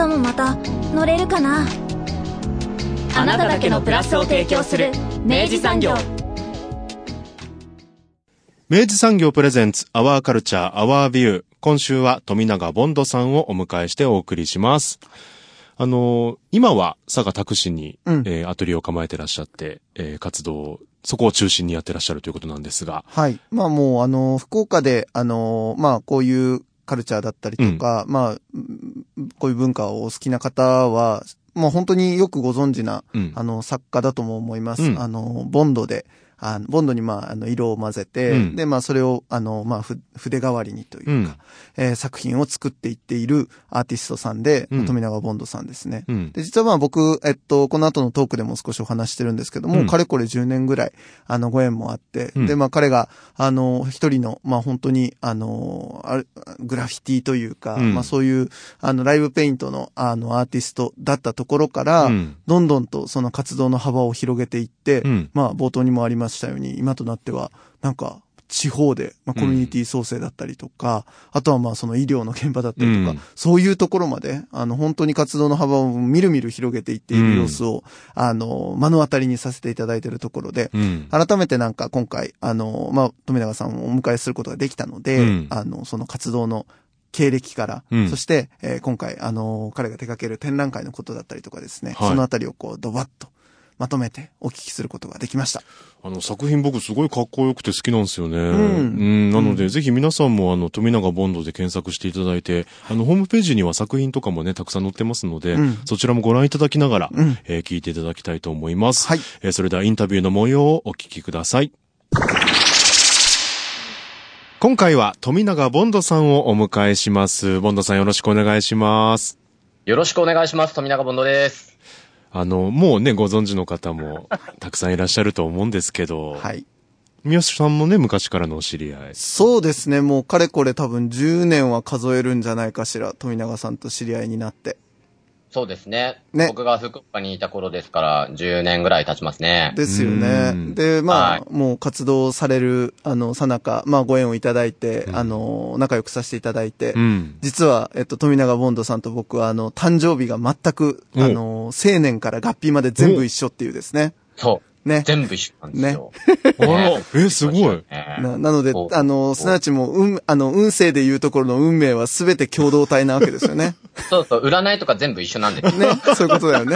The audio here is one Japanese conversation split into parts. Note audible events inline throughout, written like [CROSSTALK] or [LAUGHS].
明日もまた乗れるかな？あなただけのプラスを提供する明治産業。明治産業プレゼンツアワーカルチャーアワービュー今週は富永ボンドさんをお迎えしてお送りします。あの今は佐賀拓司に、うん。えーアトリエを構えてらっしゃって、えー活動をそこを中心にやってらっしゃるということなんですが、はい。まあもう、あの、福岡で、あの、まあこういうカルチャーだったりとか、まあ、うんこういう文化をお好きな方は、もう本当によくご存知な、うん。あの、作家だとも思います。うん。あの、ボンドで、あのボンドに、まあ、あの、色を混ぜて、うん。で、まあ、それを、あの、まあ、ふ筆代わりにというか、うん。えー作品を作っていっているアーティストさんで、うん。富永ボンドさんですね。うん。で、実はまあ僕、えっと、この後のトークでも少しお話してるんですけども、うん。かれこれ10年ぐらい、あの、ご縁もあって、うん。で、まあ彼が、あの、一人の、まあ本当に、あの、あるグラフィティというか、うん。まあそういう、あの、ライブペイントの、あの、アーティストだったところから、うん。どんどんとその活動の幅を広げていって、うん。まあ冒頭にもありましたように、今となっては、なんか、地方で、まあ、コミュニティ創生だったりとか、あとはまあその医療の現場だったりとか、うん。そういうところまで、あの本当に活動の幅をみるみる広げていっている様子を、あの、目の当たりにさせていただいているところで、うん。改めてなんか今回、あの、まあ、富永さんをお迎えすることができたので、うん。あの、その活動の経歴から、うん。そして、えー今回、あの、彼が手掛ける展覧会のことだったりとかですね、はい。そのあたりをこう、ドバッとまとめてお聞きすることができました。あの作品僕すごいかっこよくて好きなんですよね。んなので、ぜひ皆さんもあの、富永ボンドで検索していただいて、あの、ホームページには作品とかもね、たくさん載ってますので、うんそちらもご覧いただきながら、うんえー聞いていただきたいと思います。はいえーそれではインタビューの模様をお聞きください。今回は富永ボンドさんをお迎えします。ボンドさんよろしくお願いします。よろしくお願いします。富永ボンドです。あの、もうね、ご存知の方もたくさんいらっしゃると思うんですけど、はい。三好さんもね、昔からのお知り合い。そうですね、もうかれこれ多分10年は数えるんじゃないかしら、富永さんと知り合いになって。そうですね。ね僕が福岡にいた頃ですから、10年ぐらい経ちますね。ですようねん。で、まあ、はいもう活動される、あの、さなか、まあ、ご縁をいただいて、あの、仲良くさせていただいて、うん。実は、えっと、富永ボンドさんと僕は、あの、誕生日が全く、おあの、青年から合併まで全部一緒っていうですね。そう。ね。全部一緒なんですよ。あら、え、すごい。ねななのでお、あの、すなわちもう、運、あの、運勢でいうところの運命は全て共同体なわけですよね。そうそう、占いとか全部一緒なんですよ。ね。そういうことだよね。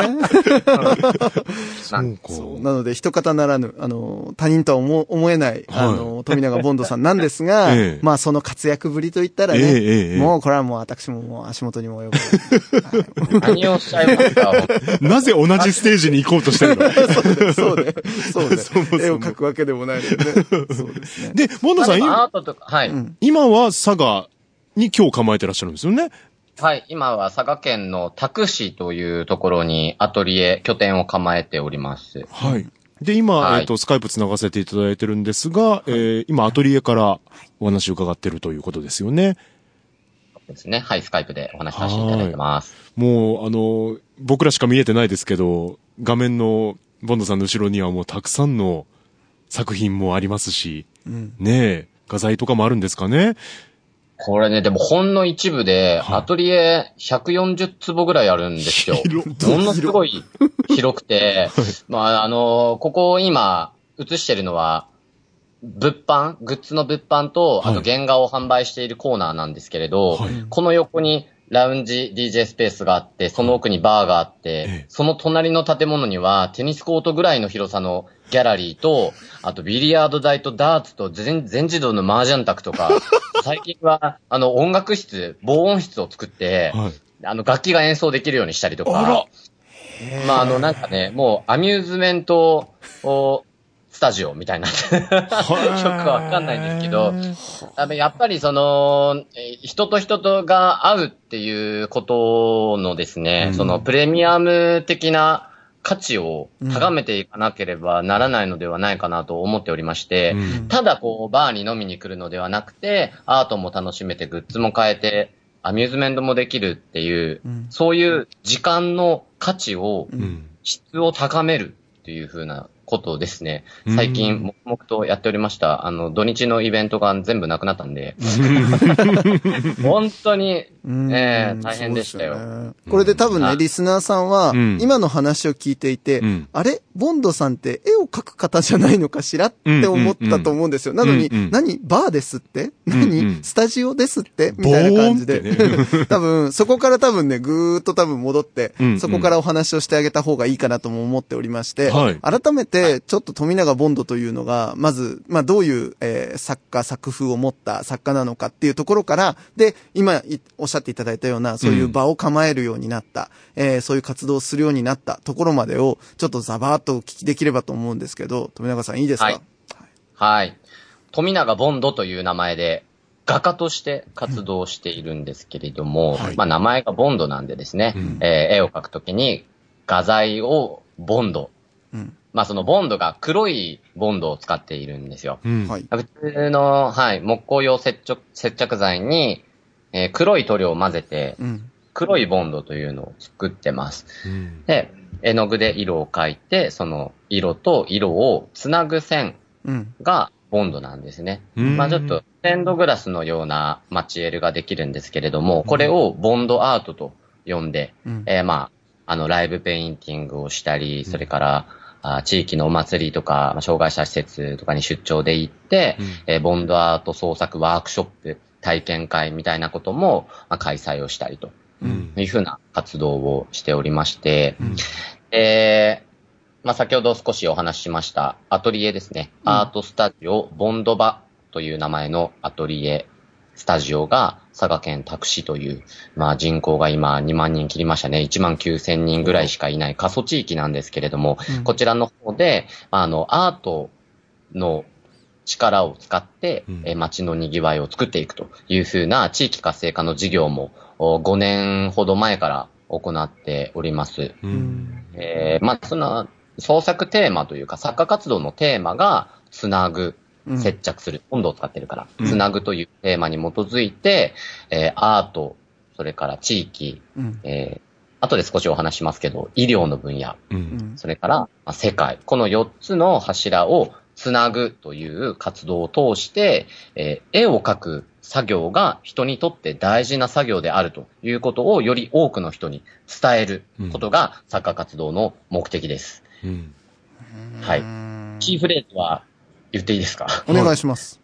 なそうなので、一方ならぬ、あの、他人とは思思えない、あの、富永ボンドさんなんですが、[LAUGHS] ええまあ、その活躍ぶりといったらね、ええええええもう、これはもう私ももう足元にも及ぶ。[LAUGHS] 何をおっしゃいますか？[LAUGHS] なぜ同じステージに行こうとしてるの？そうね。[LAUGHS] そうね。そもそも絵を描くわけでもないのでね。[LAUGHS] そうですね。で、ボンドさん、まあ今アートとか、はい。ん今は佐賀に今日構えてらっしゃるんですよね？はい。今は佐賀県の多久市というところにアトリエ、拠点を構えております。はい。で、今、はいえっ、と、スカイプ繋がせていただいてるんですが、えー今、アトリエからお話を伺ってるということですよね？ですね。はい、スカイプでお話しさせていただいてます。もう、あの、僕らしか見えてないですけど、画面のボンドさんの後ろにはもうたくさんの作品もありますし、うん。ねえ、画材とかもあるんですかね？これね、でもほんの一部で、はい。アトリエ140坪ぐらいあるんですよ。広ものすごい広くて、まあ、あの、ここ今映してるのは、物販？グッズの物販と、あはい。と原画を販売しているコーナーなんですけれど、はい。この横にラウンジ DJ スペースがあって、その奥にバーがあって、ええ。その隣の建物にはテニスコートぐらいの広さのギャラリーと、あとビリヤード台とダーツと全全自動の麻雀卓とか、[LAUGHS] 最近はあの音楽室、防音室を作って、はい。あの楽器が演奏できるようにしたりとか、まああのなんかね、もうアミューズメントをスタジオみたいな。よくわかんないんですけど、やっぱりその、人と人とが会うっていうことのですね、うん、そのプレミアム的な価値を高めていかなければならないのではないかなと思っておりまして、うん、ただこう、バーに飲みに来るのではなくて、アートも楽しめて、グッズも変えて、アミューズメントもできるっていう、うん、そういう時間の価値を、質を高めるっていう風なことですね。最近、黙々とやっておりました。あの、土日のイベントが全部なくなったんで、[LAUGHS] 本当に、えー、大変でしたよ。ね、これで多分ね、リスナーさんは、今の話を聞いていて、あれ？ボンドさんって絵を描く方じゃないのかしらって思ったと思うんですよ。なのに、何？バーですって？何？スタジオですって？みたいな感じで。[LAUGHS] 多分、そこから多分ね、ぐーっと多分戻って、そこからお話をしてあげた方がいいかなとも思っておりまして、改めて、ちょっと富永ボンドというのが、まず、まあどういう、えー、作家、作風を持った作家なのかっていうところから、で、今おっしゃっていただいたような、そういう場を構えるようになった、えー、そういう活動をするようになったところまでを、ちょっとザバーっとお聞きできればと思うんですけど、富永さんいいですか、はい、はい。富永ボンドという名前で、画家として活動しているんですけれども、うんはい、まあ名前がボンドなんでですね、うん、えー、絵を描くときに画材をボンド、うん、まあそのボンドが黒いボンドを使っているんですよ。うん、普通の、はい、木工用接着接着剤に、えー、黒い塗料を混ぜて、黒いボンドというのを作ってます。で、絵の具で色を描いて、その色と色をつなぐ線がボンドなんですね。うん、まあちょっと、ステンドグラスのようなマチエルができるんですけれども、これをボンドアートと呼んで、うん、えー、まあ、あの、ライブペインティングをしたり、それから、あ地域のお祭りとか、まあ、障害者施設とかに出張で行って、うん、えー、ボンドアート創作ワークショップ、体験会みたいなことも、まあ、開催をしたりと、いうふうな活動をしておりまして、うん、えー、まあ、先ほど少しお話ししましたアトリエですね。うん、アートスタジオボンドバという名前のアトリエ、スタジオが佐賀県拓市という、まあ人口が今2万人切りましたね。1万9千人ぐらいしかいない過疎地域なんですけれども、うん、こちらの方で、あの、アートの力を使って、うん、え街の賑わいを作っていくというふうな地域活性化の事業も5年ほど前から行っております。うん、えー、まあ、その創作テーマというか作家活動のテーマがつなぐ、接着する、温度を使ってるから、つなぐというテーマに基づいて、えー、アート、それから地域、うん、えー、後で少しお話しますけど、医療の分野、うん、それから、まあ、世界、この4つの柱をつなぐという活動を通して、えー、絵を描く作業が人にとって大事な作業であるということをより多くの人に伝えることが作家活動の目的です。うん、はい。キーフレーズは言っていいですか？お願いします。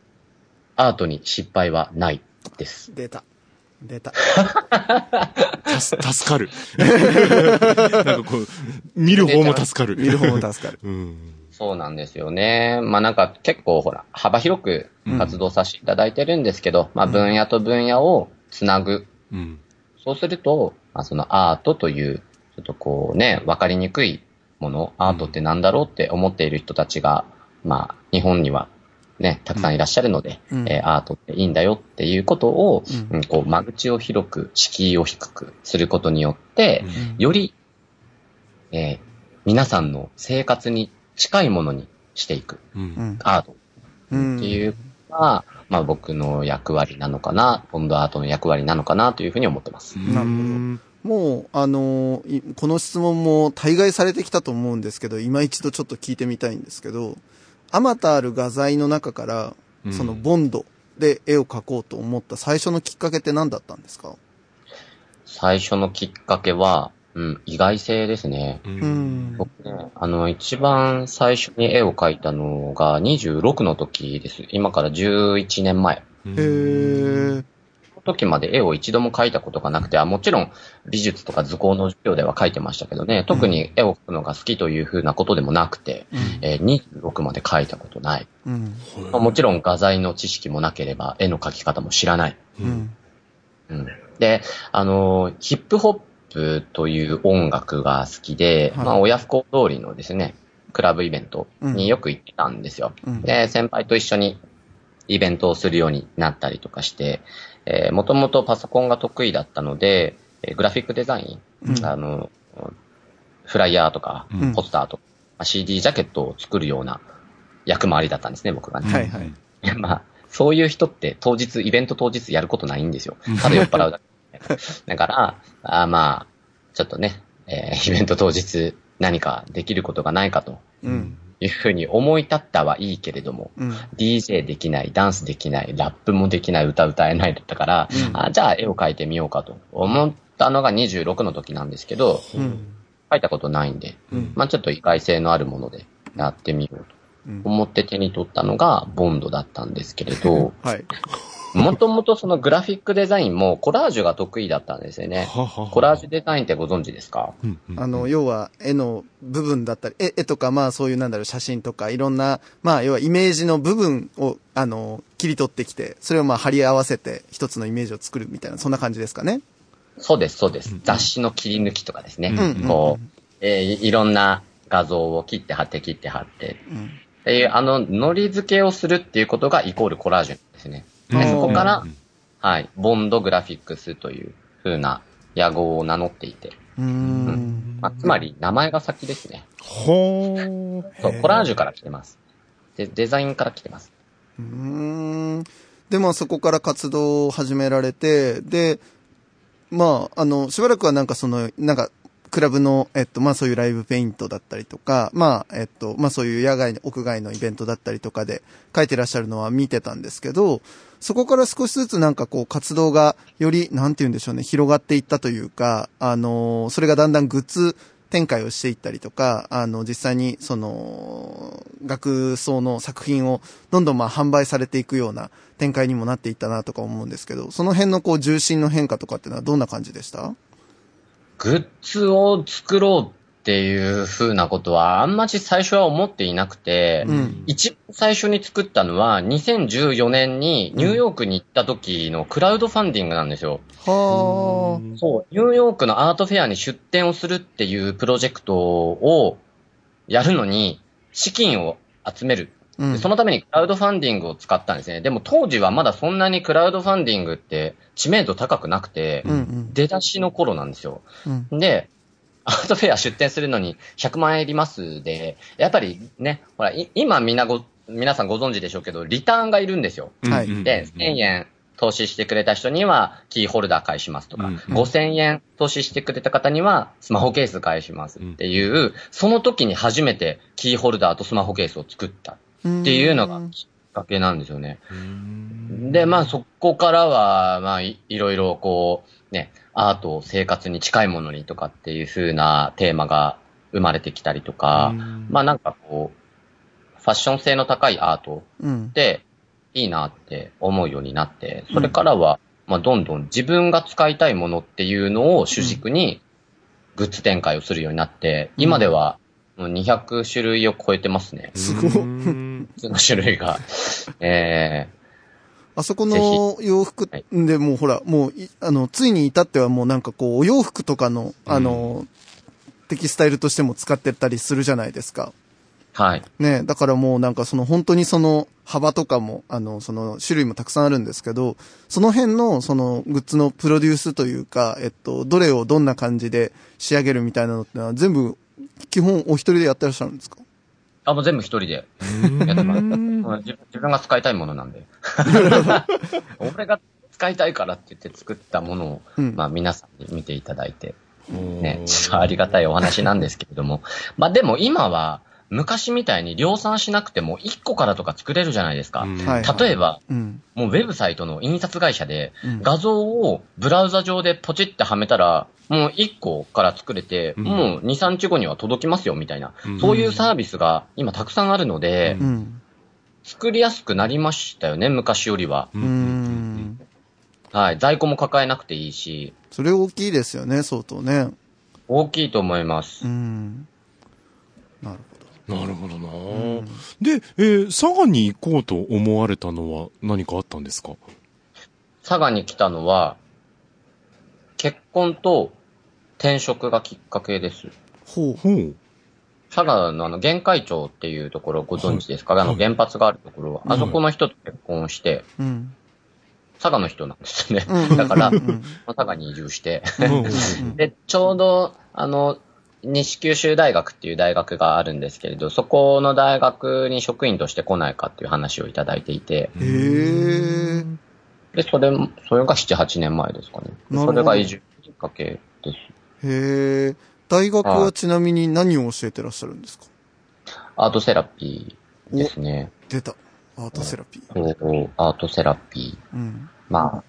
アートに失敗はないです。出た。出た。[LAUGHS] 助かる。[LAUGHS] なんかこう、見る方も助かる。見る方も助かる。うんそうなんですよね。まあなんか結構ほら、幅広く活動させていただいてるんですけど、うん、まあ分野と分野をつなぐ。うん、そうすると、まあそのアートという、ちょっとこうね、わかりにくいもの、アートってなんだろうって思っている人たちが、まあ日本にはね、たくさんいらっしゃるので、うん、えー、アートっていいんだよっていうことを、うん、こう、間口を広く、敷居を低くすることによって、うん、より、えー、皆さんの生活に近いものにしていく、うん、アート。っていうのが、まあ僕の役割なのかな、ボンドアートの役割なのかなというふうに思ってます。なるほど。もう、あのー、この質問も大概されてきたと思うんですけど、今一度ちょっと聞いてみたいんですけど、あまたある画材の中から、そのボンドで絵を描こうと思った最初のきっかけって何だったんですか？最初のきっかけは、うん、意外性ですね。うん、僕ね、あの、一番最初に絵を描いたのが26の時です。今から11年前。へー。時まで絵を一度も描いたことがなくて、もちろん美術とか図工の授業では描いてましたけどね、特に絵を描くのが好きというふうなことでもなくて、うん、えー、26まで描いたことない、うん。まあ、もちろん画材の知識もなければ絵の描き方も知らない。うん、うん、で、あの、ヒップホッププという音楽が好きで、はい、まあ、親不孝通りのですね、クラブイベントによく行ってたんですよ。うん、で、先輩と一緒にイベントをするようになったりとかして、えー、もともとパソコンが得意だったので、えー、グラフィックデザイン、うん、あの、フライヤーとか、ポスターとか、うん、CD ジャケットを作るような役回りだったんですね、僕がね。はいはい。[LAUGHS] まあ、そういう人って当日、イベント当日やることないんですよ。ただ酔っ払うだけ。だから、あまあ、ちょっとね、えー、イベント当日何かできることがないかと。うんいうふうに思い立ったはいいけれども、うん、DJ できない、ダンスできない、ラップもできない、歌歌えないだったから、うん、あじゃあ絵を描いてみようかと思ったのが26の時なんですけど、うん、描いたことないんで、まあちょっと意外性のあるものでやってみようと思って手に取ったのがボンドだったんですけれど、はい。もともとそのグラフィックデザインもコラージュが得意だったんですよね。ははコラージュデザインってご存知ですか、あの、要は絵の部分だったり、絵絵とかまあそういうなんだろう写真とかいろんな、まあ要はイメージの部分を、あの、切り取ってきて、それをまあ貼り合わせて一つのイメージを作るみたいな、そんな感じですかね？そうです、そうです。雑誌の切り抜きとかですね。うん、こう、えー、いろんな画像を切って貼って切って貼って、うんっていう、あの、ノリ付けをするっていうことがイコールコラージュですね。でそこから、はい、ボンドグラフィックスという風な野号を名乗っていて。うん、まあ、つまり、名前が先ですね。ほー。そう、コラージュから来てます。で、デザインから来てます。うん。で、まあ、そこから活動を始められて、で、まあ、あの、しばらくはなんかその、なんか、クラブの、えっと、まあそういうライブペイントだったりとか、まあ、えっと、まあそういう野外、屋外のイベントだったりとかで書いてらっしゃるのは見てたんですけど、そこから少しずつなんかこう活動がより、なんて言うんでしょうね、広がっていったというか、あの、それがだんだんグッズ展開をしていったりとか、あの、実際にその、学装の作品をどんどんまあ販売されていくような展開にもなっていったなとか思うんですけど、その辺のこう重心の変化とかっていうのはどんな感じでした？グッズを作ろうっていう風なことはあんまり最初は思っていなくて、うん、一番最初に作ったのは2014年にニューヨークに行った時のクラウドファンディングなんですよ。は、うん、そう、ニューヨークのアートフェアに出展をするっていうプロジェクトをやるのに資金を集める。うん、そのためにクラウドファンディングを使ったんですね。でも当時はまだそんなにクラウドファンディングって知名度高くなくて、うんうん、出だしの頃なんですよ。うん、で、アートフェア出展するのに100万円いりますで、やっぱりね、ほら、今みんなご、皆さんご存知でしょうけど、リターンがいるんですよ。はい。で、1000円投資してくれた人にはキーホルダー返しますとか、うん、5000円投資してくれた方にはスマホケース返しますっていう、うん、その時に初めてキーホルダーとスマホケースを作った。っていうのがきっかけなんですよね。で、まあそこからは、まあいろいろこう、ね、アート、生活に近いものにとかっていう風なテーマが生まれてきたりとか、まあなんかこう、ファッション性の高いアートっていいなって思うようになって、それからは、まあどんどん自分が使いたいものっていうのを主軸にグッズ展開をするようになって、今ではもう200種類を超えてますね。すごい。その種類が。え [LAUGHS] えー、あそこの洋服でもうほら、もう、あの、ついに至ってはもうなんかこう、お洋服とかの、あの、テキスタイルとしても使ってたりするじゃないですか。はい。ねだからもうなんかその本当にその幅とかも、あの、その種類もたくさんあるんですけど、その辺のそのグッズのプロデュースというか、えっと、どれをどんな感じで仕上げるみたいなのってのは全部基本お一人でやってらっしゃるんですか？あ、もう全部一人でやってます。自分が使いたいものなんで。[LAUGHS] 俺が使いたいからって言って作ったものを、うん、まあ皆さんに見ていただいて、ね、ちょっとありがたいお話なんですけれども。まあでも今は、昔みたいに量産しなくても1個からとか作れるじゃないですか。うん、例えば、うん、もうウェブサイトの印刷会社で画像をブラウザ上でポチってはめたら、もう1個から作れて、うん、もう2、3日後には届きますよみたいな、そういうサービスが今たくさんあるので、作りやすくなりましたよね、昔よりは。はい、在庫も抱えなくていいし。それ大きいですよね、相当ね。大きいと思います。なるほど。なるほどな、うん、で、えー、佐賀に行こうと思われたのは何かあったんですか？佐賀に来たのは、結婚と転職がきっかけです。ほう。ほう。佐賀のあの、玄海町っていうところご存知ですか、はい、あの、原発があるところは、あそこの人と結婚して、うん、佐賀の人なんですね。だから、佐賀に移住して。で、ちょうど、あの、西九州大学っていう大学があるんですけれど、そこの大学に職員として来ないかっていう話をいただいていて。へー。で、それ、それが7、8年前ですかね。それが移住きっかけです。へー。大学はちなみに何を教えてらっしゃるんですか？アートセラピーですね。出た。アートセラピー。アートセラピー。うん、まあ、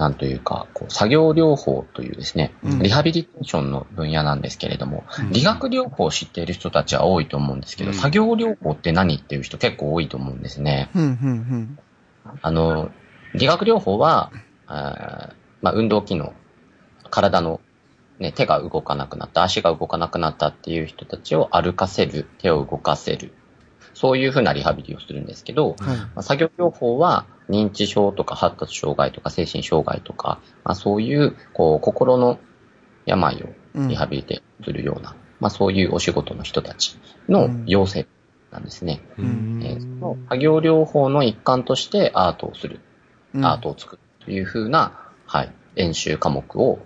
なんというか、こう作業療法というですね、リハビリテーションの分野なんですけれども、うん、理学療法を知っている人たちは多いと思うんですけど、うん、作業療法って何っていう人結構多いと思うんですね。あの、理学療法は、あまあ、運動機能、体の、ね、手が動かなくなった、足が動かなくなったっていう人たちを歩かせる、手を動かせる、そういうふうなリハビリをするんですけど、はい、まあ、作業療法は認知症とか発達障害とか精神障害とか、まあ、そういう、こう、心の病をリハビリテするような、うん、まあ、そういうお仕事の人たちの要請なんですね。うん、えー、その作業療法の一環としてアートをする、うん、アートを作るというふうな、はい、演習科目を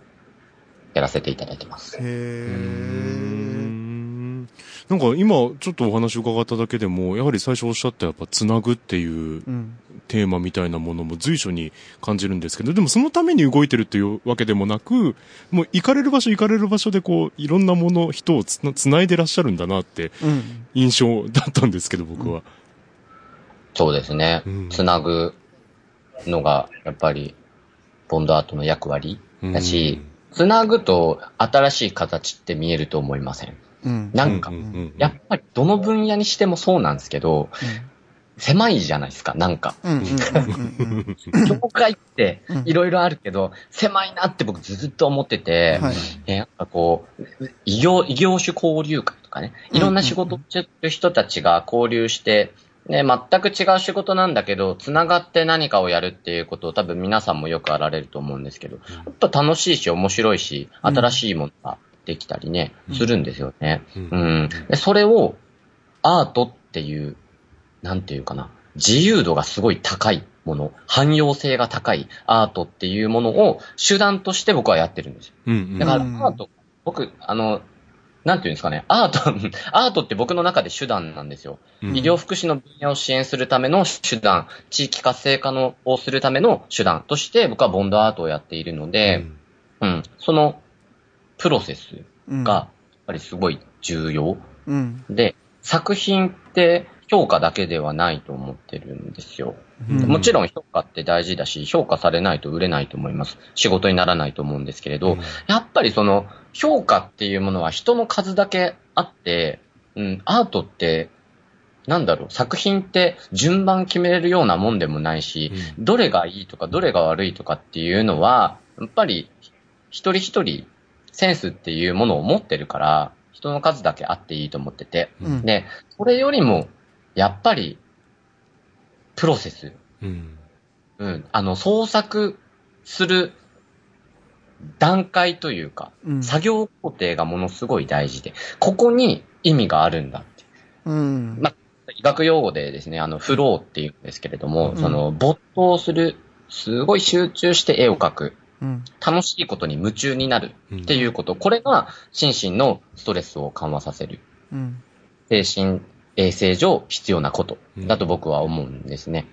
やらせていただいてます。へー。なんか今ちょっとお話伺っただけでも、やはり最初おっしゃったやっぱつなぐっていうテーマみたいなものも随所に感じるんですけど、でもそのために動いてるっていうわけでもなく、もう行かれる場所行かれる場所でこう、いろんなもの、人をつつないでらっしゃるんだなって印象だったんですけど、僕は。そうですね。つなぐのがやっぱりボンドアートの役割だし、つなぐと新しい形って見えると思いません？なんか、やっぱりどの分野にしてもそうなんですけど、狭いじゃないですか、なんか。業界っていろいろあるけど、狭いなって僕ずっと思ってて、はい、えやっぱこう、異業、異業種交流会とかね、いろんな仕事してる人たちが交流して、ね、全く違う仕事なんだけど、繋がって何かをやるっていうことを多分皆さんもよくあられると思うんですけど、やっぱ楽しいし面白いし、新しいものができたりね、するんですよね。うん。うん、でそれを、アートっていう、なんていうかな、自由度がすごい高いもの、汎用性が高いアートっていうものを手段として僕はやってるんですよ。うんうん、だからアート、僕、あの、なんていうんですかね、アート、[LAUGHS] アートって僕の中で手段なんですよ。うん、医療福祉の分野を支援するための手段、地域活性化のをするための手段として僕はボンドアートをやっているので、うん、うん、そのプロセスが、やっぱりすごい重要。うん、で、作品って評価だけではないと思ってるんですよ。うん、もちろん評価って大事だし、評価されないと売れないと思います。仕事にならないと思うんですけれど、うん、やっぱりその、評価っていうものは人の数だけあって、うん、アートって、なんだろう、作品って順番決めれるようなもんでもないし、うん、どれがいいとかどれが悪いとかっていうのは、やっぱり一人一人センスっていうものを持ってるから、人の数だけあっていいと思ってて、うん、で、それよりも、やっぱり、プロセス、うん、うん、あの、創作する段階というか、うん、作業工程がものすごい大事で、ここに意味があるんだって。うん、ま医学用語でですね、あの、フローっていうんですけれども、うん、その、没頭する、すごい集中して絵を描く。楽しいことに夢中になるっていうこと、これが心身のストレスを緩和させる。精神衛生上必要なことだと僕は思うんですね。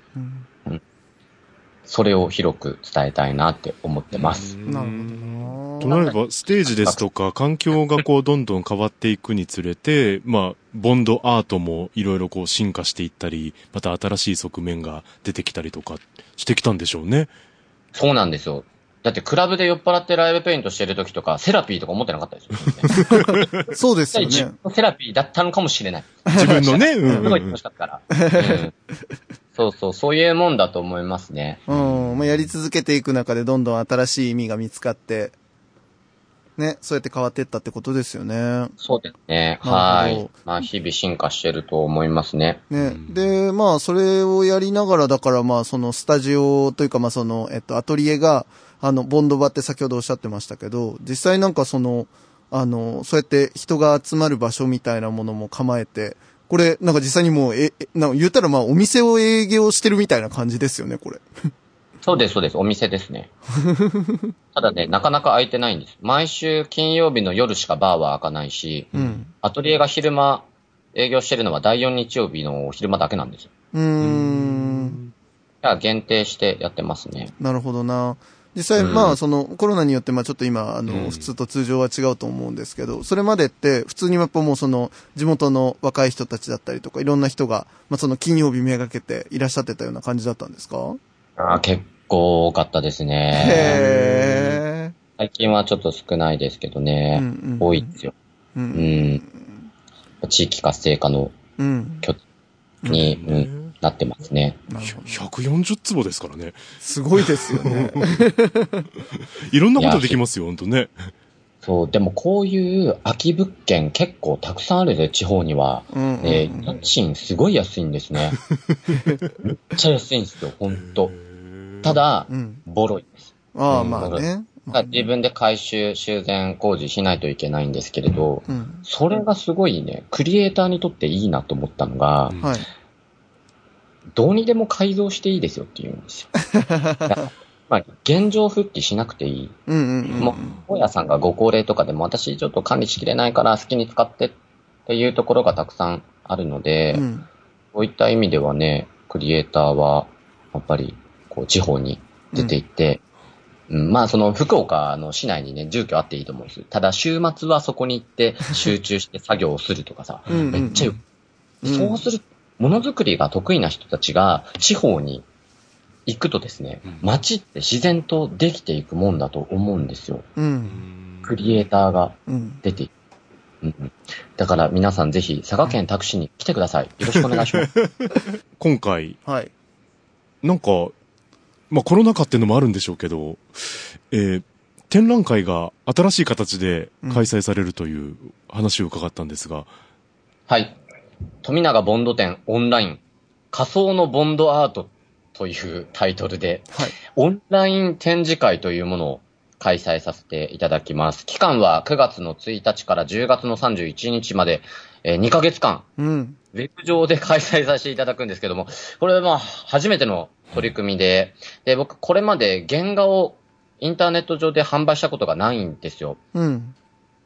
それを広く伝えたいなって思ってます。なるほどとなれば、ステージですとか、環境がこう、どんどん変わっていくにつれて、まあ、ボンドアートもいろいろこう、進化していったり、また新しい側面が出てきたりとかしてきたんでしょうね。そうなんですよ。だってクラブで酔っ払ってライブペイントしてる時とか、セラピーとか思ってなかったですよ、ね。[LAUGHS] そうですよね。自分のセラピーだったのかもしれない。自分のね、[LAUGHS] うん、すごい楽しかったから、うん。そうそう、そういうもんだと思いますね。うん。まあ、やり続けていく中でどんどん新しい意味が見つかって、ね、そうやって変わっていったってことですよね。そうですね。はい。まあ、日々進化してると思いますね。ね。で、まあ、それをやりながら、だからまあ、そのスタジオというか、まあ、その、えっと、アトリエが、あの、ボンド場って先ほどおっしゃってましたけど、実際なんかその、あの、そうやって人が集まる場所みたいなものも構えて、これ、なんか実際にもう、え、なんか言ったらまあお店を営業してるみたいな感じですよね、これ。[LAUGHS] そうです、そうです。お店ですね。[LAUGHS] ただね、なかなか空いてないんです。毎週金曜日の夜しかバーは開かないし、うん、アトリエが昼間営業してるのは第4日曜日の昼間だけなんですよ。うーん。限定してやってますね。なるほどな。実際、まあ、その、コロナによって、まあ、ちょっと今、あの、普通と通常は違うと思うんですけど、それまでって、普通にやっぱもうその、地元の若い人たちだったりとか、いろんな人が、まあ、その、金曜日めがけていらっしゃってたような感じだったんですか？あ結構多かったですね。へ最近はちょっと少ないですけどね、うんうんうん、多いですよ。うん、うん、地域活性化のうん、うんなってますね。140坪ですからね。すごいですよね。[LAUGHS] いろんなことできますよ、本当ね。そう、でもこういう空き物件結構たくさんあるで、地方には。うんうん、え家賃すごい安いんですね。[LAUGHS] めっちゃ安いんですよ、本当ただ、うん、ボロいです。ああ、まあね。自分で改修、修繕工事しないといけないんですけれど、うん、それがすごいね、クリエイターにとっていいなと思ったのが、はい、どうにでも改造していいですよって言うんですよ。[LAUGHS] まあ、現状復帰しなくていい。うんうんうん、もう、大家さんがご高齢とかでも私ちょっと管理しきれないから好きに使ってっていうところがたくさんあるので、うん、そういった意味ではね、クリエイターは、やっぱり、こう、地方に出て行って、うん、うん、まあ、その、福岡の市内にね、住居あっていいと思うんです。ただ、週末はそこに行って集中して作業をするとかさ、めっちゃよ、そうするものづくりが得意な人たちが地方に行くとですね、街って自然とできていくもんだと思うんですよ。うん、クリエイターが出ていく。うん、だから皆さんぜひ佐賀県タクシーに来てください。よろしくお願いします。[LAUGHS] 今回、はい、なんか、まあコロナ禍っていうのもあるんでしょうけど、えー、展覧会が新しい形で開催されるという話を伺ったんですが、はい。富永ボンド展オンライン仮想のボンドアートというタイトルで、はい、オンライン展示会というものを開催させていただきます。期間は9月の1日から10月の31日まで、えー、2ヶ月間、うん、ウェブ上で開催させていただくんですけども、これはまあ初めての取り組みで、で、僕これまで原画をインターネット上で販売したことがないんですよ。うん。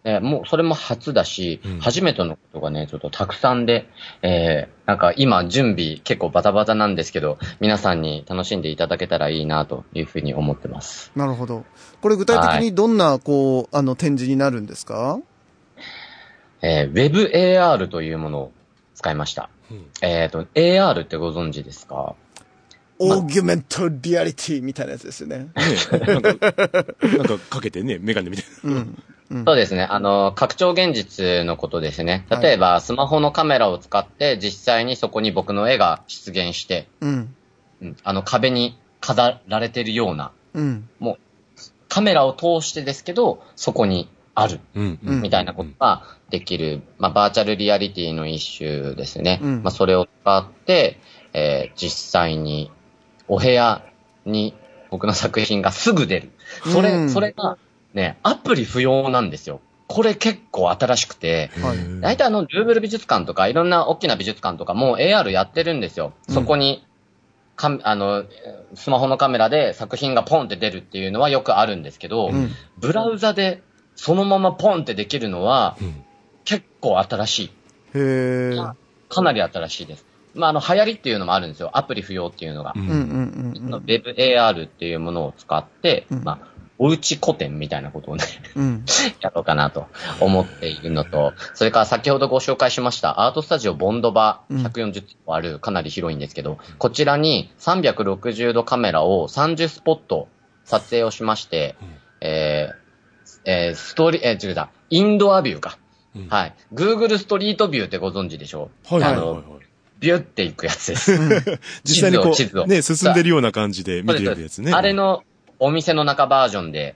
えー、もう、それも初だし、うん、初めてのことがね、ちょっとたくさんで、えー、なんか今準備結構バタバタなんですけど、皆さんに楽しんでいただけたらいいなというふうに思ってます。なるほど。これ具体的にどんな、こう、あの、展示になるんですか？えー、WebAR というものを使いました。うん、えっ、ー、と、AR ってご存知ですか？オーギュメントリアリティみたいなやつですよね。ねなんか、なんかかけてね、メガネみたいな。うんそうですね。あの、拡張現実のことですね。例えば、はい、スマホのカメラを使って、実際にそこに僕の絵が出現して、うん。うん、あの、壁に飾られてるような、うん。もう、カメラを通してですけど、そこにある、うん。みたいなことができる、まあ、バーチャルリアリティの一種ですね。うん、まあ、それを使って、えー、実際に、お部屋に僕の作品がすぐ出る。それ、うん、それが、ね、アプリ不要なんですよ。これ結構新しくて、大体あの、ルーブル美術館とか、いろんな大きな美術館とかも AR やってるんですよ。そこに、かあの、スマホのカメラで作品がポンって出るっていうのはよくあるんですけど、うん、ブラウザでそのままポンってできるのは、結構新しい。へかなり新しいです。まあ、あの、流行りっていうのもあるんですよ。アプリ不要っていうのが。うんうんうん、WebAR っていうものを使って、うん、まあ、おうち古典みたいなことをね、うん、[LAUGHS] やろうかなと思っているのと、それから先ほどご紹介しましたアートスタジオボンドバ140個あるかなり広いんですけど、こちらに360度カメラを30スポット撮影をしまして、えー、えー、ストーリー、えー、違うだ、インドアビューか。うん、はい。Google ストリートビューってご存知でしょう？はいはいはい、はい。ビュっていくやつです。[LAUGHS] 実際にこう、ね、進んでるような感じで見てるやつね。あれのお店の中バージョンで、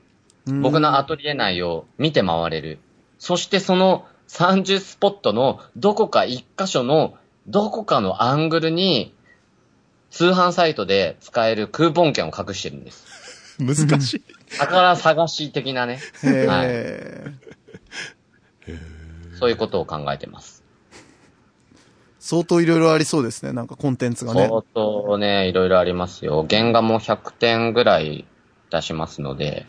僕のアトリエ内を見て回れる。そしてその30スポットのどこか一箇所のどこかのアングルに通販サイトで使えるクーポン券を隠してるんです。[LAUGHS] 難しい。宝探し的なね。はい。そういうことを考えてます。相当いろいろありそうですね、なんかコンテンツがね。相当ね、いろいろありますよ。原画も100点ぐらい出しますので、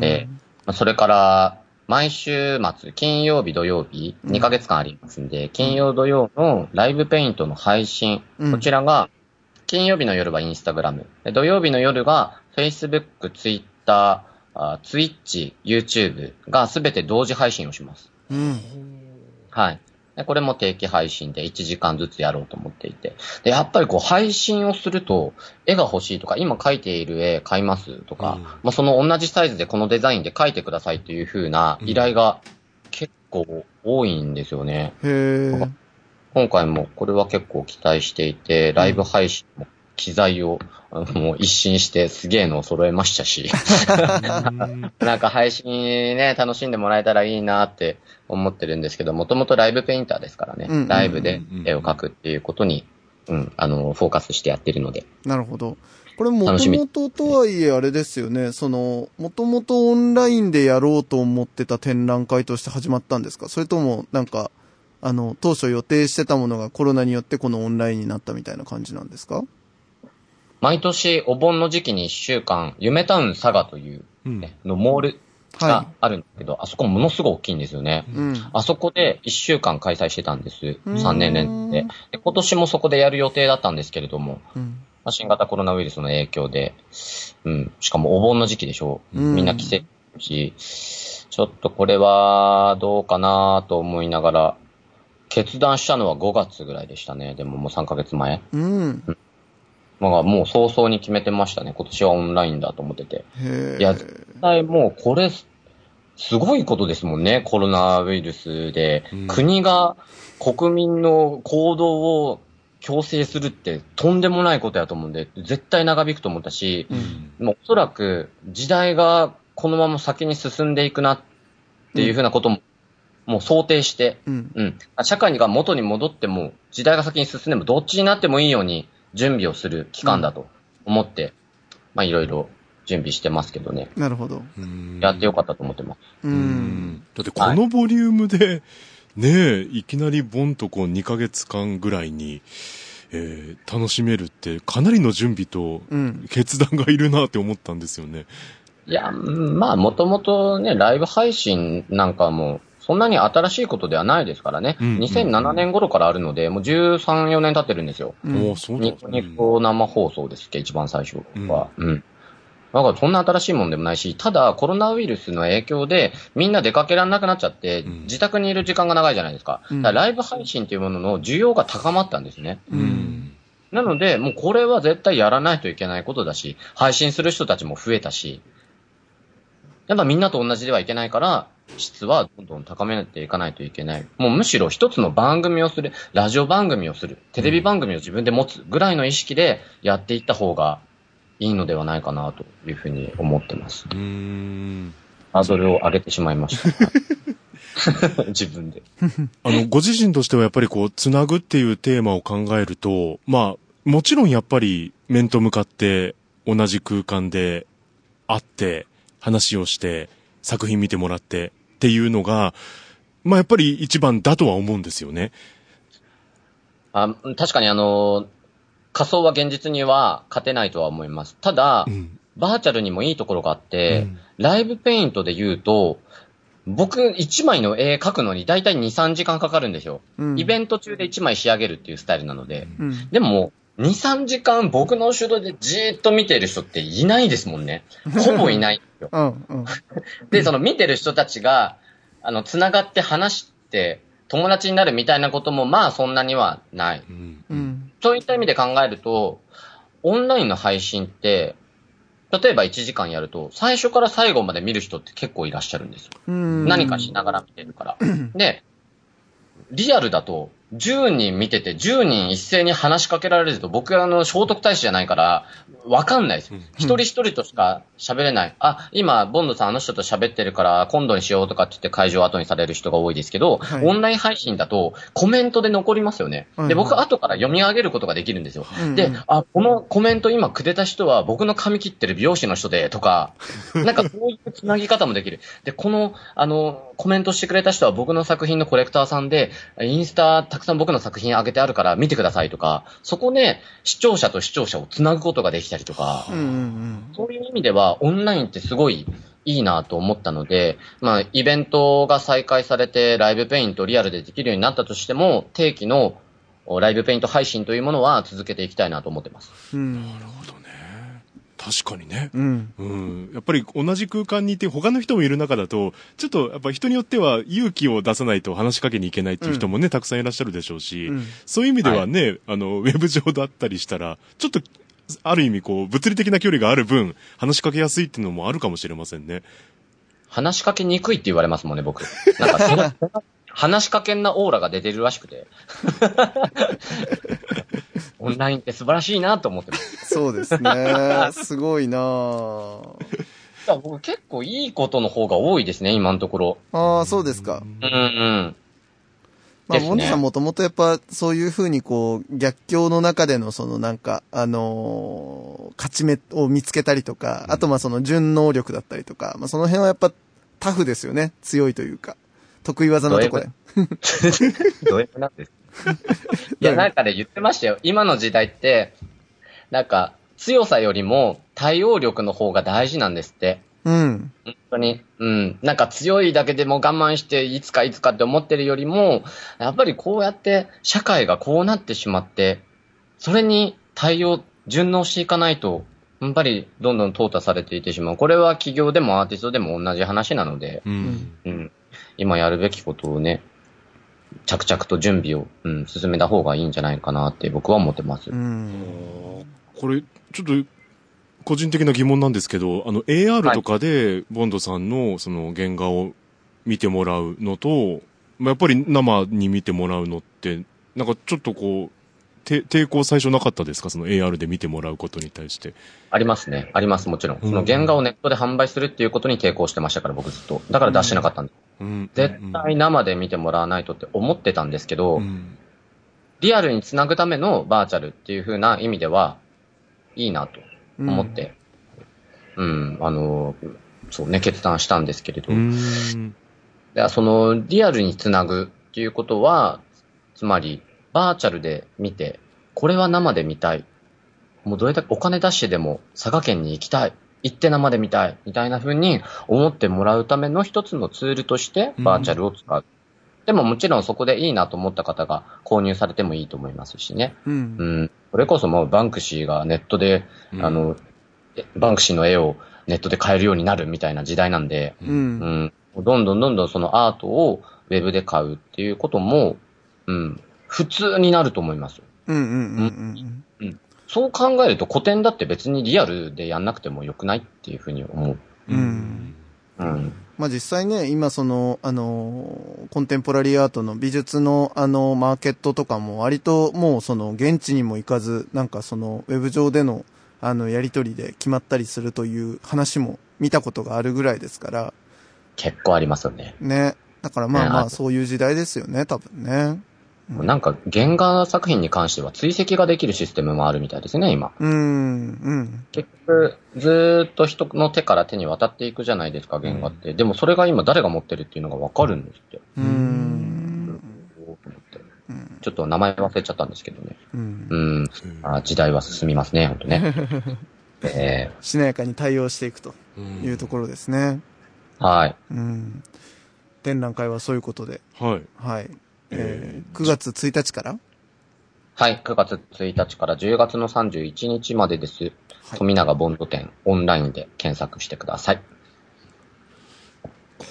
えー、それから、毎週末、金曜日、土曜日、2ヶ月間ありますんで、うん、金曜、土曜のライブペイントの配信、うん、こちらが、金曜日の夜はインスタグラム、土曜日の夜が Facebook、Twitter、Twitch、YouTube がすべて同時配信をします。うん、はい。で、これも定期配信で1時間ずつやろうと思っていて。で、やっぱりこう配信をすると、絵が欲しいとか、今描いている絵買いますとか、うん、まあその同じサイズでこのデザインで描いてくださいという風な依頼が結構多いんですよね。うん、へ今回もこれは結構期待していて、ライブ配信も機材をもう一新してすげえのを揃えましたし、なんか配信ね、楽しんでもらえたらいいなって思ってるんですけど、もともとライブペインターですからね、ライブで絵を描くっていうことに、うん、あの、フォーカスしてやってるので。なるほど。これもともととはいえあれですよね、その、もともとオンラインでやろうと思ってた展覧会として始まったんですか？それとも、なんか、あの、当初予定してたものがコロナによってこのオンラインになったみたいな感じなんですか？毎年お盆の時期に1週間、夢タウン佐賀という、ね、のモールがあるんだけど、はい、あそこものすごい大きいんですよね。うん、あそこで1週間開催してたんです。3年連でで。今年もそこでやる予定だったんですけれども、うん、まあ、新型コロナウイルスの影響で、うん、しかもお盆の時期でしょう。みんな帰省し、ちょっとこれはどうかなと思いながら、決断したのは5月ぐらいでしたね。でももう3ヶ月前。うん。まあ、もう早々に決めてましたね。今年はオンラインだと思ってて。いや、絶対もうこれ、すごいことですもんね。コロナウイルスで。うん、国が国民の行動を強制するってとんでもないことやと思うんで、絶対長引くと思ったし、うん、もうおそらく時代がこのまま先に進んでいくなっていうふうなことも、もう想定して、うん、うん。社会が元に戻っても、時代が先に進んでも、どっちになってもいいように、準備をする期間だと思って、うん、まあいろいろ準備してますけどね。なるほど。やってよかったと思ってます。うん。だってこのボリュームで、はい、ねえ、いきなりボンとこう2ヶ月間ぐらいに、えー、楽しめるってかなりの準備と決断がいるなって思ったんですよね。うん、いや、まあもともとね、ライブ配信なんかもそんなに新しいことではないですからね。うん、2007年頃からあるので、もう13、4年経ってるんですよ。うん、そうニコニコ生放送ですっけ、一番最初は。うん、うんだからそんな新しいもんでもないし、ただコロナウイルスの影響でみんな出かけられなくなっちゃって、自宅にいる時間が長いじゃないですか。うん、かライブ配信というものの需要が高まったんですね。うん、なので、もうこれは絶対やらないといけないことだし、配信する人たちも増えたし、やっぱみんなと同じではいけないから、質はどんどん高めていかないといけない。もうむしろ一つの番組をする、ラジオ番組をする、テレビ番組を自分で持つぐらいの意識でやっていった方がいいのではないかなというふうに思ってます。うん。ハードルを上げてしまいました。[LAUGHS] 自分で。あの、ご自身としてはやっぱりこう、つなぐっていうテーマを考えると、まあ、もちろんやっぱり面と向かって同じ空間で会って話をして作品見てもらってっていうのが、まあやっぱり一番だとは思うんですよね。あ確かにあの、仮想は現実には勝てないとは思います。ただ、うん、バーチャルにもいいところがあって、うん、ライブペイントで言うと、僕1枚の絵描くのに大体2、3時間かかるんですよ。うん、イベント中で1枚仕上げるっていうスタイルなので。でも、2、3時間僕の後ろでじーっと見てる人っていないですもんね。[LAUGHS] ほぼいないんですよ。うんうん、で、その見てる人たちが、あの、繋がって話して、友達になるみたいなことも、まあそんなにはない。うん、そういった意味で考えると、オンラインの配信って、例えば1時間やると、最初から最後まで見る人って結構いらっしゃるんですよ。何かしながら見てるから。[LAUGHS] で、リアルだと、10人見てて、10人一斉に話しかけられると、僕はあの、聖徳太子じゃないから、わかんないです。一人一人としか喋れない。あ、今、ボンドさんあの人と喋ってるから、今度にしようとかって言って会場後にされる人が多いですけど、はい、オンライン配信だと、コメントで残りますよね。はい、で、僕後から読み上げることができるんですよ。で、あ、このコメント今くれた人は、僕の髪切ってる美容師の人で、とか、[LAUGHS] なんかそういう繋ぎ方もできる。で、この、あの、コメントしてくれた人は僕の作品のコレクターさんで、インスタたくさん僕の作品上げてあるから見てくださいとか、そこで視聴者と視聴者をつなぐことができたりとか、うんうんうん、そういう意味ではオンラインってすごいいいなと思ったので、まあ、イベントが再開されてライブペイントリアルでできるようになったとしても、定期のライブペイント配信というものは続けていきたいなと思ってます。うん、なるほどね。確かにね、うん、うん。やっぱり同じ空間にいて他の人もいる中だと、ちょっとやっぱ人によっては勇気を出さないと話しかけに行けないっていう人もね、うん、たくさんいらっしゃるでしょうし、うん、そういう意味ではね、はい、あの、ウェブ上だったりしたら、ちょっと、ある意味こう、物理的な距離がある分、話しかけやすいっていうのもあるかもしれませんね。話しかけにくいって言われますもんね、僕。なんか [LAUGHS] 話しかけんなオーラが出てるらしくて。[LAUGHS] オンラインって素晴らしいなと思ってます。そうですね。[LAUGHS] すごいな僕結構いいことの方が多いですね、今のところ。ああ、そうですか。うんうん。まあ、モンデさんもともとやっぱそういうふうにこう、逆境の中でのそのなんか、あのー、勝ち目を見つけたりとか、あとまあその純能力だったりとか、まあその辺はやっぱタフですよね。強いというか。得意技のとこで。どういうなんですいや、なんかね、言ってましたよ。今の時代って、なんか、強さよりも対応力の方が大事なんですって。うん。本当に。うん。なんか強いだけでも我慢して、いつかいつかって思ってるよりも、やっぱりこうやって社会がこうなってしまって、それに対応、順応していかないと、やっぱりどんどん淘汰されていってしまう。これは企業でもアーティストでも同じ話なので、うん。うん。今やるべきことをね、着々と準備を、うん、進めた方がいいんじゃないかなって僕は思ってます。これ、ちょっと、個人的な疑問なんですけど、あの、AR とかで、ボンドさんの、その、原画を見てもらうのと、まあ、やっぱり生に見てもらうのって、なんかちょっとこう、抵抗最初なかったですか？その AR で見てもらうことに対して。ありますね。あります、もちろん。その原画をネットで販売するっていうことに抵抗してましたから、僕ずっと。だから出してなかったんです。うん、絶対生で見てもらわないとって思ってたんですけど、うん、リアルにつなぐためのバーチャルっていう風な意味では、いいなと思って、うん、うん、あの、そうね、決断したんですけれど、でその、リアルにつなぐっていうことは、つまり、バーチャルで見て、これは生で見たい。もうどれだけお金出してでも佐賀県に行きたい。行って生で見たい。みたいな風に思ってもらうための一つのツールとしてバーチャルを使う。うん、でももちろんそこでいいなと思った方が購入されてもいいと思いますしね。うん。うん、それこそもうバンクシーがネットで、うん、あの、バンクシーの絵をネットで買えるようになるみたいな時代なんで、うん、うん、どんどんどんどんそのアートをウェブで買うっていうことも、うん、普通になると思います。うんうんうんうん。うん、そう考えると古典だって別にリアルでやんなくてもよくないっていうふうに思う。うん。うん。まあ実際ね、今その、あの、コンテンポラリーアートの美術のあの、マーケットとかも割ともうその、現地にも行かず、なんかその、ウェブ上での、あの、やりとりで決まったりするという話も見たことがあるぐらいですから。結構ありますよね。ね。だからまあまあ、そういう時代ですよね、多分ね。なんか原画作品に関しては追跡ができるシステムもあるみたいですね、今。うん。うん。結局、ずっと人の手から手に渡っていくじゃないですか、原画って。うん、でもそれが今誰が持ってるっていうのがわかるんですって。うん。ちょっと名前忘れちゃったんですけどね。うん。うんあ時代は進みますね、本当ね。[LAUGHS] えー、しなやかに対応していくというところですね。はい。うん。展覧会はそういうことで。はい。はい。えー、9月1日から？はい、9月1日から10月の31日までです。はい、富永ボンド店オンラインで検索してください。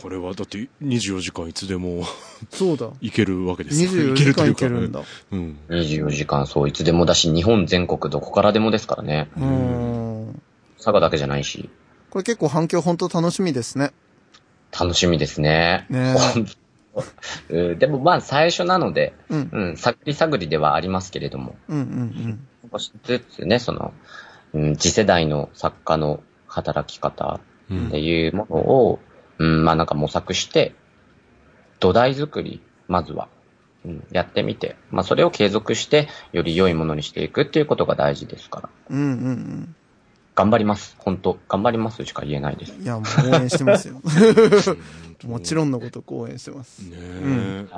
これはだって24時間いつでも [LAUGHS] そうだ。いけるわけですよ。24時間いけるんだ。うん。24時間そう、いつでもだし、日本全国どこからでもですからね。うん。佐賀だけじゃないし。これ結構反響本当楽しみですね。楽しみですね。ねど、でもまあ最初なので、うん、うん、探り探りではありますけれども、うんうんうん、少しずつね、その、うん、次世代の作家の働き方っていうものを、うん、うん、まあなんか模索して、土台作り、まずは、うん、やってみて、まあそれを継続して、より良いものにしていくっていうことが大事ですから。うんうんうん。頑張ります。本当頑張りますしか言えないです。いや、もう応援してますよ。[LAUGHS] もちろんのこと応援してます。ねえ、うん、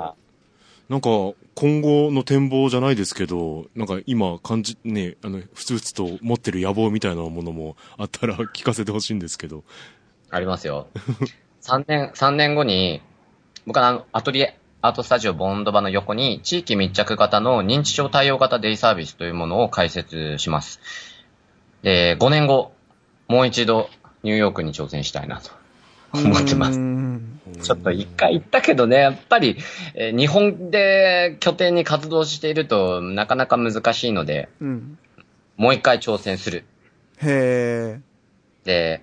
なんか、今後の展望じゃないですけど、なんか今感じ、ね、あの、ふつふつと持ってる野望みたいなものもあったら聞かせてほしいんですけど。ありますよ。[LAUGHS] 3年、3年後に、僕はあの、アトリエ、アートスタジオボンドバの横に、地域密着型の認知症対応型デイサービスというものを開設します。で、5年後、もう一度ニューヨークに挑戦したいなと思ってます。ちょっと一回行ったけどね、やっぱり、えー、日本で拠点に活動しているとなかなか難しいので、うん、もう一回挑戦する。へー。で、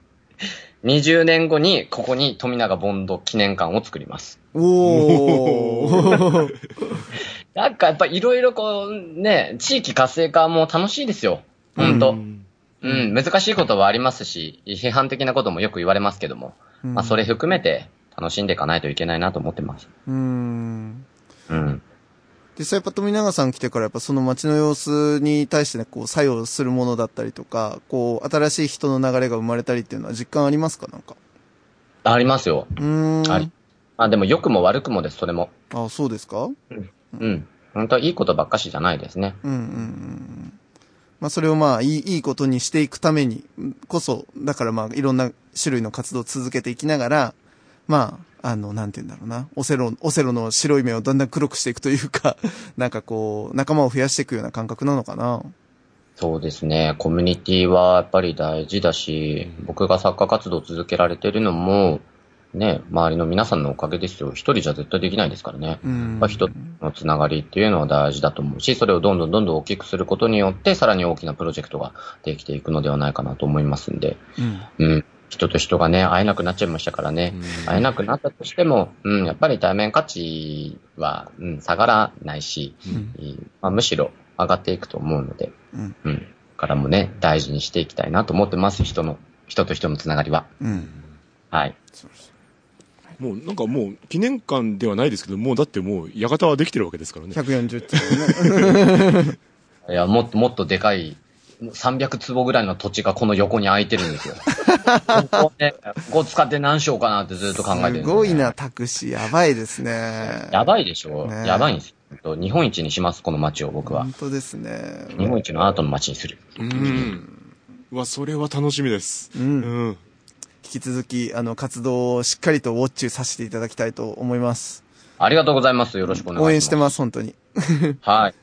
[LAUGHS] 20年後にここに富永ボンド記念館を作ります。おー。[LAUGHS] なんかやっぱいろいろこうね、地域活性化も楽しいですよ。本当、うん、うん、難しいことはありますし、批判的なこともよく言われますけども、うん、まあそれ含めて楽しんでいかないといけないなと思ってます。うん。うん。実際やっぱ富永さん来てからやっぱその街の様子に対してね、こう作用するものだったりとか、こう新しい人の流れが生まれたりっていうのは実感ありますか？なんか。ありますよ。うん。あり。あ、でも良くも悪くもです、それも。あ、そうですか？うん。うん。本当はいいことばっかしじゃないですね。うんうんうん。まあそれをまあいい、いいことにしていくためにこそ、だからまあいろんな種類の活動を続けていきながら、まあ、あの、なんて言うんだろうな。オセロ、オセロの白い目をだんだん黒くしていくというか、[LAUGHS] なんかこう、仲間を増やしていくような感覚なのかな。そうですね。コミュニティはやっぱり大事だし、僕が作家活動を続けられてるのも、ね、周りの皆さんのおかげですよ。一人じゃ絶対できないですからね。まあ、人のつながりっていうのは大事だと思うし、それをどんどんどんどん大きくすることによって、さらに大きなプロジェクトができていくのではないかなと思いますんで、うん、うん人と人がね、会えなくなっちゃいましたからね。会えなくなったとしても、うん、やっぱり対面価値は、うん、下がらないし、うん、まあ、むしろ上がっていくと思うので、うん。うん。からもね、大事にしていきたいなと思ってます、人の、人と人のつながりは。うん。はい。もうなんかもう記念館ではないですけど、もうだってもう館はできてるわけですからね。140坪ね。[LAUGHS] いや、もっともっとでかい300坪ぐらいの土地がこの横に空いてるんですよ。[LAUGHS] ここね、ここ使って何しようかなってずっと考えてる、ね、すごいな、タクシー。やばいですね。やばいでしょ、ね、やばいんですよ。日本一にします、この街を僕は。本当ですね。日本一のアートの街にする。うん。うわ、それは楽しみです。うん。うん、引き続き、あの、活動をしっかりとウォッチさせていただきたいと思います。ありがとうございます。よろしくお願いします。応援してます、本当に。はい。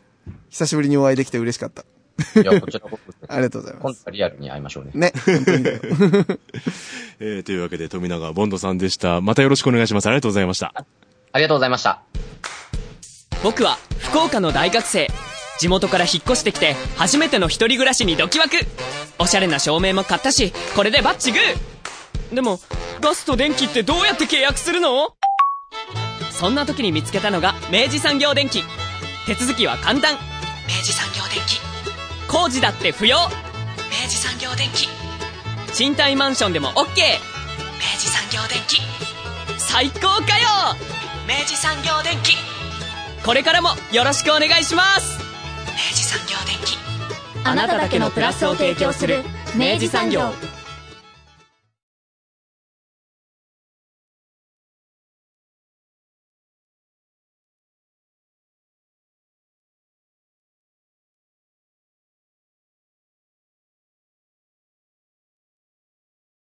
久しぶりにお会いできて嬉しかった。いや、こちらこそ。ありがとうございます。今度はリアルに会いましょうね。ね。本当にえー、というわけで、富永ボンドさんでした。またよろしくお願いします。ありがとうございました。ありがとうございました。僕は、福岡の大学生。地元から引っ越してきて、初めての一人暮らしにドキワク。おしゃれな照明も買ったし、これでバッチグーでも、ガスと電気ってどうやって契約するの？そんな時に見つけたのが、明治産業電機。手続きは簡単。明治産業電機。工事だって不要。明治産業電機。賃貸マンションでも OK 明治産業電機。最高かよ！明治産業電機。これからもよろしくお願いします！明治産業電機。あなただけのプラスを提供する明治産業